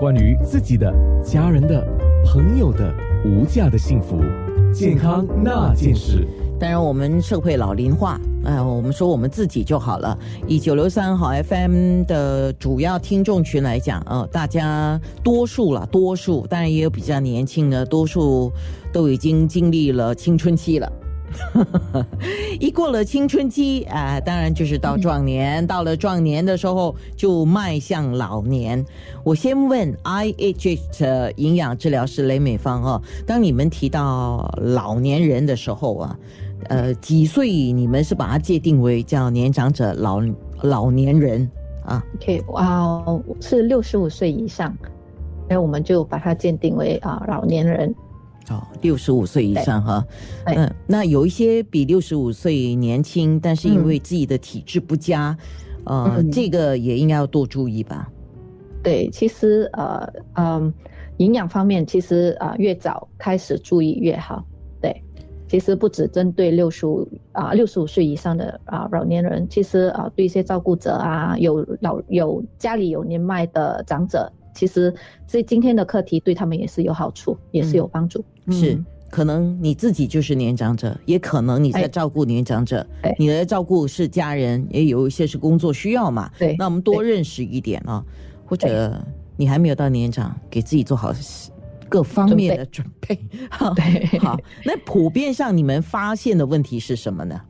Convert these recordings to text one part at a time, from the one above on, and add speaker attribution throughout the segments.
Speaker 1: 关于自己的、家人的、朋友的无价的幸福，健康那件事。
Speaker 2: 当然，我们社会老龄化，哎，我们说我们自己就好了。以九六三好 FM 的主要听众群来讲，呃，大家多数了，多数，当然也有比较年轻的，多数都已经经历了青春期了。一过了青春期啊，当然就是到壮年，到了壮年的时候就迈向老年。我先问 IHH 的营养治疗师雷美芳哦，当你们提到老年人的时候啊，呃，几岁你们是把它界定为叫年长者、老老年人啊
Speaker 3: ？OK，哇，是六十五岁以上，那我们就把它鉴定为啊老年人。
Speaker 2: 哦，六十五岁以上哈，嗯，那有一些比六十五岁年轻，但是因为自己的体质不佳，呃，这个也应该要多注意吧？
Speaker 3: 对，其实呃嗯，营养方面其实啊越早开始注意越好。对，其实不只针对六十五啊六十五岁以上的啊老年人，其实啊对一些照顾者啊有老有家里有年迈的长者。其实，这今天的课题对他们也是有好处，也是有帮助。
Speaker 2: 是，可能你自己就是年长者，也可能你在照顾年长者。你的照顾是家人，也有一些是工作需要嘛。
Speaker 3: 对，
Speaker 2: 那我们多认识一点啊，或者你还没有到年长，给自己做好各方面的准备。
Speaker 3: 好，对，
Speaker 2: 好。那普遍上你们发现的问题是什么呢？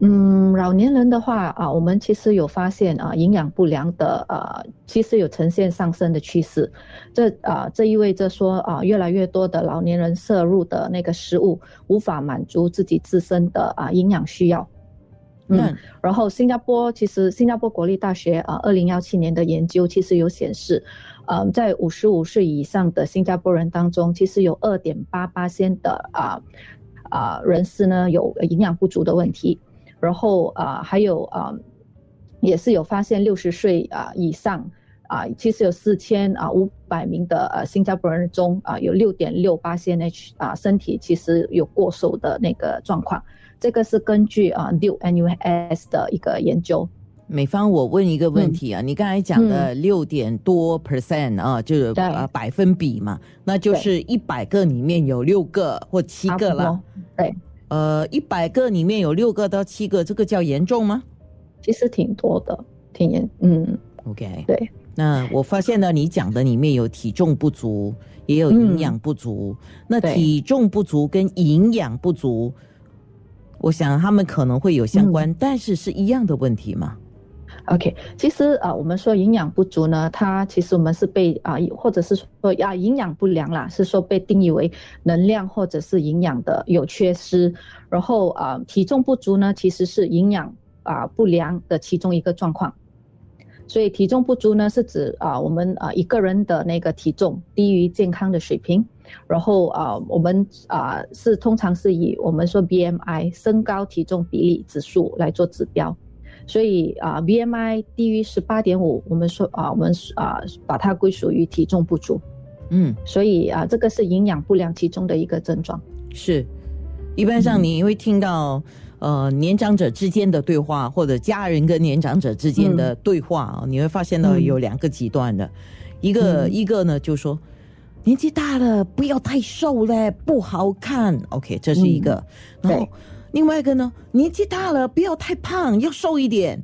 Speaker 3: 嗯，老年人的话啊，我们其实有发现啊，营养不良的呃，其实有呈现上升的趋势。这啊，这意味着说啊，越来越多的老年人摄入的那个食物无法满足自己自身的啊营养需要。嗯，然后新加坡其实新加坡国立大学啊，二零幺七年的研究其实有显示，嗯，在五十五岁以上的新加坡人当中，其实有二点八八千的啊啊人士呢有营养不足的问题。然后啊，还有啊，也是有发现六十岁啊以上啊，其实有四千啊五百名的呃新加坡人中啊，有六点六八 CNH 啊，身体其实有过瘦的那个状况。这个是根据啊六 NUS 的一个研究。
Speaker 2: 美方，我问一个问题啊，你刚才讲的六点多 percent 啊，就是呃百分比嘛，那就是一百个里面有六个或七个了。
Speaker 3: 对。
Speaker 2: 呃，一百个里面有六个到七个，这个叫严重吗？
Speaker 3: 其实挺多的，挺严。嗯
Speaker 2: ，OK，
Speaker 3: 对。
Speaker 2: 那我发现呢，你讲的里面有体重不足，也有营养不足。那体重不足跟营养不足，我想他们可能会有相关，但是是一样的问题吗
Speaker 3: ？OK，其实啊，我们说营养不足呢，它其实我们是被啊，或者是说啊，营养不良啦，是说被定义为能量或者是营养的有缺失。然后啊，体重不足呢，其实是营养啊不良的其中一个状况。所以体重不足呢，是指啊，我们啊一个人的那个体重低于健康的水平。然后啊，我们啊是通常是以我们说 BMI 身高体重比例指数来做指标。所以啊，BMI 低于十八点五，我们说啊，我们啊把它归属于体重不足。嗯，所以啊，这个是营养不良其中的一个症状。
Speaker 2: 是，一般上你会听到呃年长者之间的对话，或者家人跟年长者之间的对话啊，你会发现到有两个极端的，一个一个呢就说年纪大了不要太瘦了，不好看。OK，这是一个，然后。另外一个呢，年纪大了不要太胖，要瘦一点。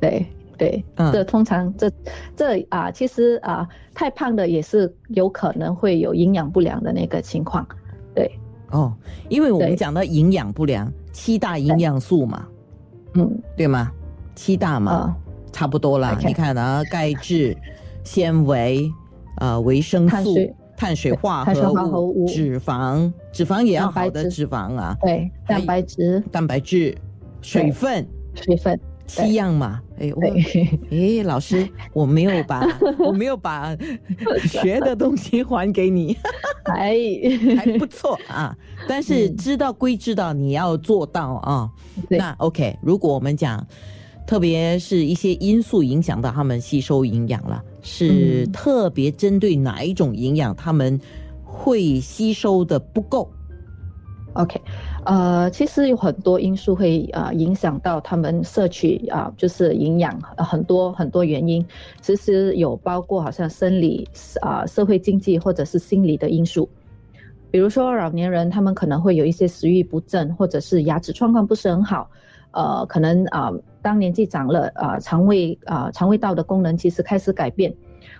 Speaker 3: 对对，这通常这这啊，其实啊，太胖的也是有可能会有营养不良的那个情况。对
Speaker 2: 哦，因为我们讲到营养不良，七大营养素嘛，嗯，对吗？七大嘛，差不多啦。你看啊，钙质、纤维、啊维生素。碳水化合物、脂肪，脂肪也要好的脂肪啊。
Speaker 3: 对，蛋白质、
Speaker 2: 蛋白质、水分、
Speaker 3: 水分，
Speaker 2: 七样嘛。哎，我哎，老师，我没有把 我没有把学的东西还给你，
Speaker 3: 还
Speaker 2: 还不错啊。但是知道归知道，你要做到啊。那 OK，如果我们讲。特别是一些因素影响到他们吸收营养了，是特别针对哪一种营养他们会吸收的不够
Speaker 3: ？OK，呃，其实有很多因素会啊影响到他们摄取啊，就是营养很多很多原因。其实有包括好像生理啊、社会经济或者是心理的因素。比如说老年人，他们可能会有一些食欲不振，或者是牙齿状况不是很好。呃，可能啊，当年纪长了啊，肠胃啊，肠胃道的功能其实开始改变，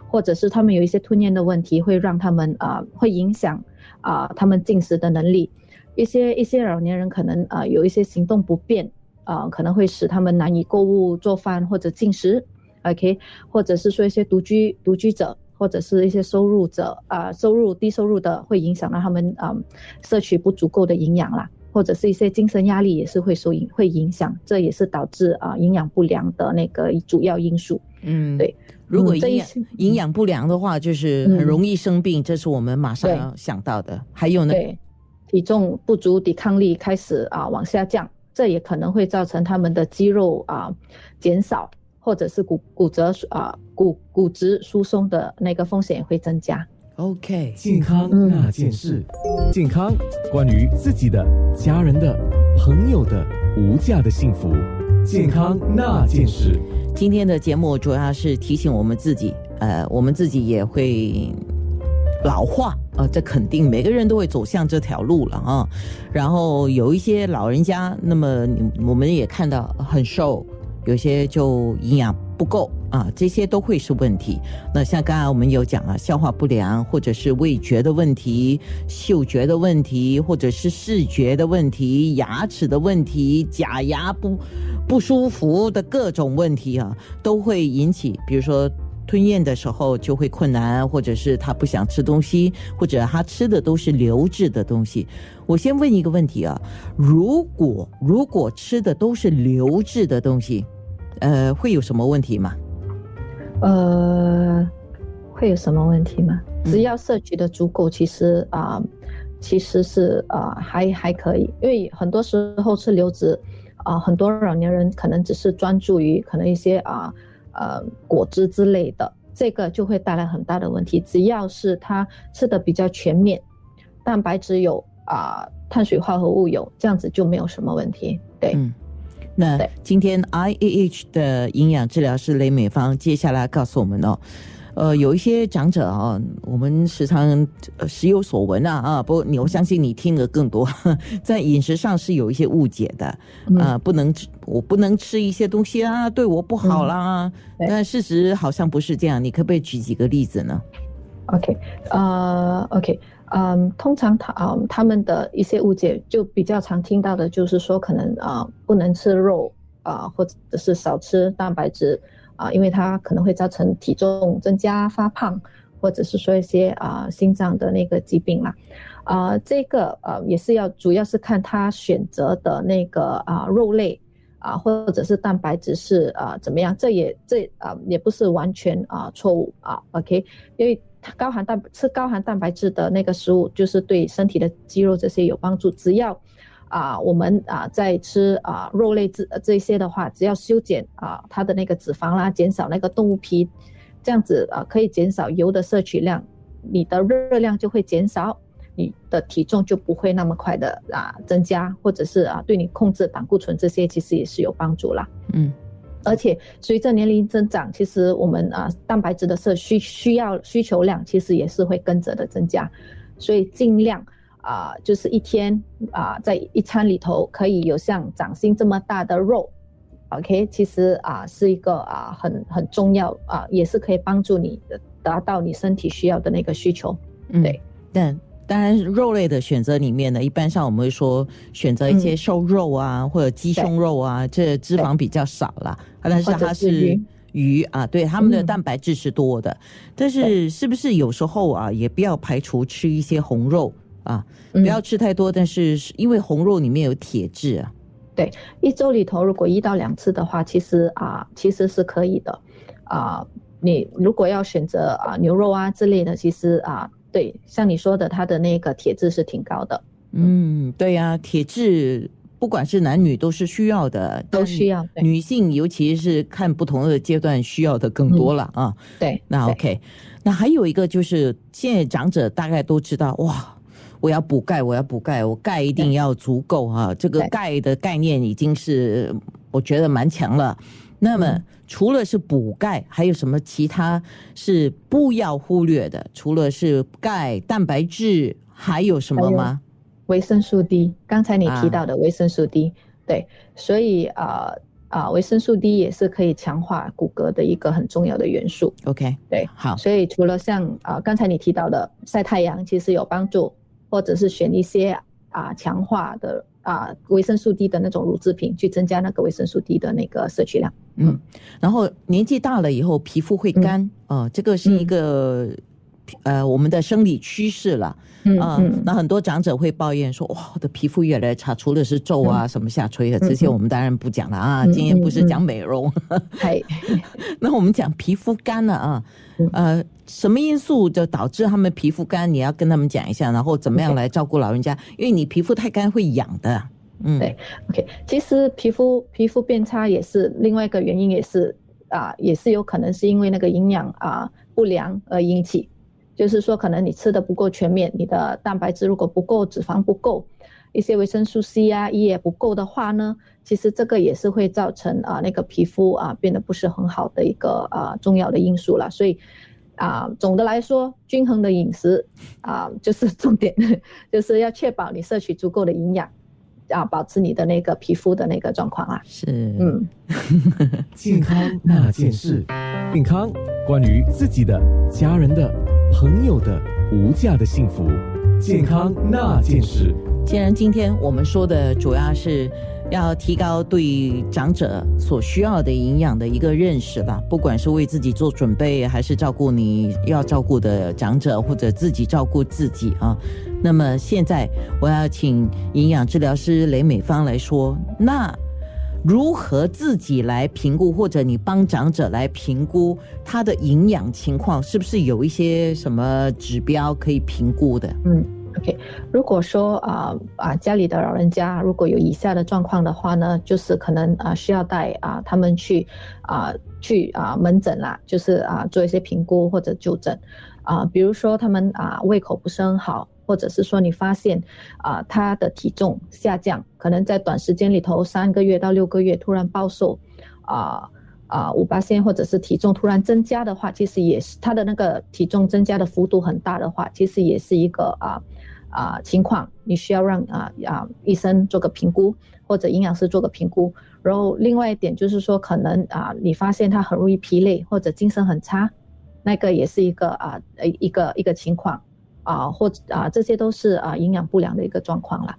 Speaker 3: 或者是他们有一些吞咽的问题，会让他们啊，会影响啊他们进食的能力。一些一些老年人可能啊有一些行动不便啊，可能会使他们难以购物、做饭或者进食。OK，或者是说一些独居独居者，或者是一些收入者啊，收入低收入的，会影响到他们啊摄取不足够的营养啦，或者是一些精神压力也是会受影会影响，这也是导致啊营养不良的那个主要因素。
Speaker 2: 嗯，
Speaker 3: 对。
Speaker 2: 如果营养营养不良的话，就是很容易生病，这是我们马上要想到的。还有呢？
Speaker 3: 对体重不足，抵抗力开始啊往下降，这也可能会造成他们的肌肉啊减少，或者是骨骨折啊骨骨质疏松的那个风险也会增加。
Speaker 2: OK，
Speaker 1: 健康那件事，健康关于自己的、家人的、朋友的无价的幸福，健康那件事。
Speaker 2: 今天的节目主要是提醒我们自己，呃，我们自己也会。老化啊，这肯定每个人都会走向这条路了啊。然后有一些老人家，那么我们也看到很瘦，有些就营养不够啊，这些都会是问题。那像刚才我们有讲啊，消化不良，或者是味觉的问题、嗅觉的问题，或者是视觉的问题、牙齿的问题、假牙不不舒服的各种问题啊，都会引起，比如说。吞咽的时候就会困难，或者是他不想吃东西，或者他吃的都是流质的东西。我先问一个问题啊，如果如果吃的都是流质的东西，呃，会有什么问题吗？
Speaker 3: 呃，会有什么问题吗？只要摄取的足够，其实啊，其实是啊，还还可以。因为很多时候吃流质啊，很多老年人可能只是专注于可能一些啊。呃，果汁之类的，这个就会带来很大的问题。只要是他吃的比较全面，蛋白质有啊，碳水化合物有，这样子就没有什么问题。对，
Speaker 2: 嗯，那今天 I A H 的营养治疗师雷美芳接下来告诉我们哦。呃，有一些长者啊，我们时常时有所闻啊啊，不，你我相信你听得更多，在饮食上是有一些误解的啊，不能吃，我不能吃一些东西啊，对我不好啦。但事实好像不是这样，你可不可以举几个例子呢
Speaker 3: ？OK，呃，OK，嗯，通常他啊，他们的一些误解就比较常听到的就是说，可能啊，不能吃肉啊，或者是少吃蛋白质。啊，因为它可能会造成体重增加、发胖，或者是说一些啊心脏的那个疾病嘛。啊，这个呃也是要主要是看他选择的那个啊肉类啊，或者是蛋白质是啊怎么样。这也这啊也不是完全啊错误啊。OK，因为高含蛋吃高含蛋白质的那个食物，就是对身体的肌肉这些有帮助。只要啊，我们啊在吃啊肉类这这些的话，只要修剪啊它的那个脂肪啦，减少那个动物皮，这样子啊可以减少油的摄取量，你的热量就会减少，你的体重就不会那么快的啊增加，或者是啊对你控制胆固醇这些其实也是有帮助啦。
Speaker 2: 嗯，
Speaker 3: 而且随着年龄增长，其实我们啊蛋白质的摄需需要需求量其实也是会跟着的增加，所以尽量。啊，就是一天啊，在一餐里头可以有像掌心这么大的肉，OK，其实啊是一个啊很很重要啊，也是可以帮助你达到你身体需要的那个需求。对，
Speaker 2: 但当然肉类的选择里面呢，一般上我们会说选择一些瘦肉啊，或者鸡胸肉啊，这脂肪比较少啦。但是它是鱼啊，对，它们的蛋白质是多的。但是是不是有时候啊，也不要排除吃一些红肉？啊，不要吃太多，但是因为红肉里面有铁质啊。
Speaker 3: 对，一周里头如果一到两次的话，其实啊，其实是可以的。啊，你如果要选择啊牛肉啊之类的，其实啊，对，像你说的，它的那个铁质是挺高的。
Speaker 2: 嗯，对呀，铁质不管是男女都是需要的，
Speaker 3: 都需要。
Speaker 2: 女性尤其是看不同的阶段需要的更多了啊。
Speaker 3: 对，
Speaker 2: 那 OK，那还有一个就是现在长者大概都知道哇。我要补钙，我要补钙，我钙一定要足够哈。这个
Speaker 3: 对
Speaker 2: 钙的概念已经是我觉得蛮强了。那么
Speaker 3: 嗯
Speaker 2: 除了是补钙，还有什么其他是不要忽略的？除了是钙、蛋白质，还有什么吗？
Speaker 3: 维生素 D，刚才你
Speaker 2: 啊
Speaker 3: 提到的维生素 D，、对，所以啊啊、维生素 D 也是可以强化骨骼的一个很重要的元素。
Speaker 2: OK，
Speaker 3: 对，
Speaker 2: 好，
Speaker 3: 所以除了像啊、刚才你提到的晒太阳，其实有帮助，或者是选一些啊、强化的啊、维生素 D 的那种乳制品，去增加那个维生素 D 的那个摄取量。
Speaker 2: 嗯，然后年纪大了以后，皮肤会干，呃，这个是一个、呃我们的生理趋势了。
Speaker 3: 嗯
Speaker 2: 啊、
Speaker 3: 嗯
Speaker 2: 那很多长者会抱怨说：“哇，我的皮肤越来越差，除了是皱啊、什么下垂的，这些
Speaker 3: 嗯
Speaker 2: 我们当然不讲了啊。
Speaker 3: 嗯
Speaker 2: 今天不是
Speaker 3: 嗯
Speaker 2: 讲美容，
Speaker 3: 还
Speaker 2: 那我们讲皮肤干了啊。
Speaker 3: 嗯
Speaker 2: 呃，什么因素就导致他们皮肤干？你要跟他们讲一下，然后怎么样来照顾老人家？因为你皮肤太干会痒的。嗯，
Speaker 3: 对 OK，其实皮肤皮肤变差也是另外一个原因，也是啊、也是有可能是因为那个营养啊、不良而引起。就是说，可能你吃的不够全面，你的蛋白质如果不够，脂肪不够，一些维生素 C 啊、E 也不够的话呢，其实这个也是会造成啊、那个皮肤啊变得不是很好的一个啊、重要的因素了。所以啊、总的来说，均衡的饮食啊、就是重点，就是要确保你摄取足够的营养。啊，保持你的那个皮肤的那个状况啊。
Speaker 2: 是，
Speaker 3: 嗯，
Speaker 1: 健康那件事，健康关于自己的、家人的、朋友的无价的幸福，健康那件事。
Speaker 2: 既然今天我们说的主要是要提高对长者所需要的营养的一个认识吧，不管是为自己做准备，还是照顾你要照顾的长者，或者自己照顾自己啊。那么现在我要请营养治疗师雷美芳来说，那如何自己来评估，或者你帮长者来评估他的营养情况，是不是有一些什么指标可以评估的？
Speaker 3: 嗯，OK。如果说啊啊、家里的老人家如果有以下的状况的话呢，就是可能啊、需要带啊、他们去啊、去啊、门诊啦，就是啊、做一些评估或者就诊啊、比如说他们啊、胃口不是很好。或者是说你发现啊、他的体重下降，可能在短时间里头三个月到六个月突然暴瘦，啊、啊五八线或者是体重突然增加的话，其实也是他的那个体重增加的幅度很大的话，其实也是一个啊啊情况，你需要让啊啊医生做个评估，或者营养师做个评估。然后另外一点就是说，可能啊你发现他很容易疲累或者精神很差，那个也是一个啊呃一个一个情况啊，或者啊这些都是啊营养不良的一个状况啦。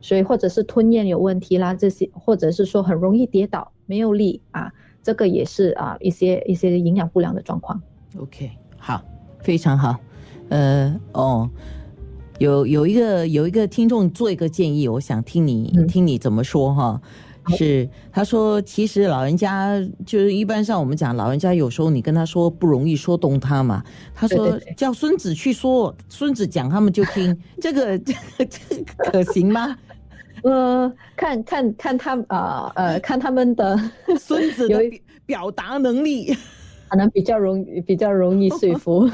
Speaker 3: 所以或者是吞咽有问题啦，这些或者是说很容易跌倒、没有力啊，这个也是啊一些一些营养不良的状况。
Speaker 2: OK，好，非常好。呃，哦，有有一个有一个听众做一个建议，我想听你、
Speaker 3: 嗯
Speaker 2: 听你怎么说哈。
Speaker 3: 好
Speaker 2: 是，他说其实老人家就是一般上我们讲老人家有时候你跟他说不容易说动他嘛，他说叫孙子去说，孙子讲他们就听，这个这个这个可行吗？
Speaker 3: 呃，看看看他啊呃看他们的
Speaker 2: 孙子的表表达能力，
Speaker 3: 可能比较容易比较容易说服。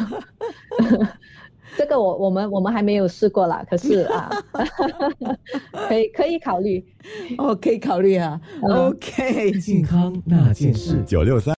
Speaker 3: 这个我我们我们还没有试过啦，可是啊，可以可以考虑。
Speaker 2: 哦，可以考虑啊。
Speaker 3: 嗯
Speaker 2: OK，
Speaker 1: 健康那件事，九六三。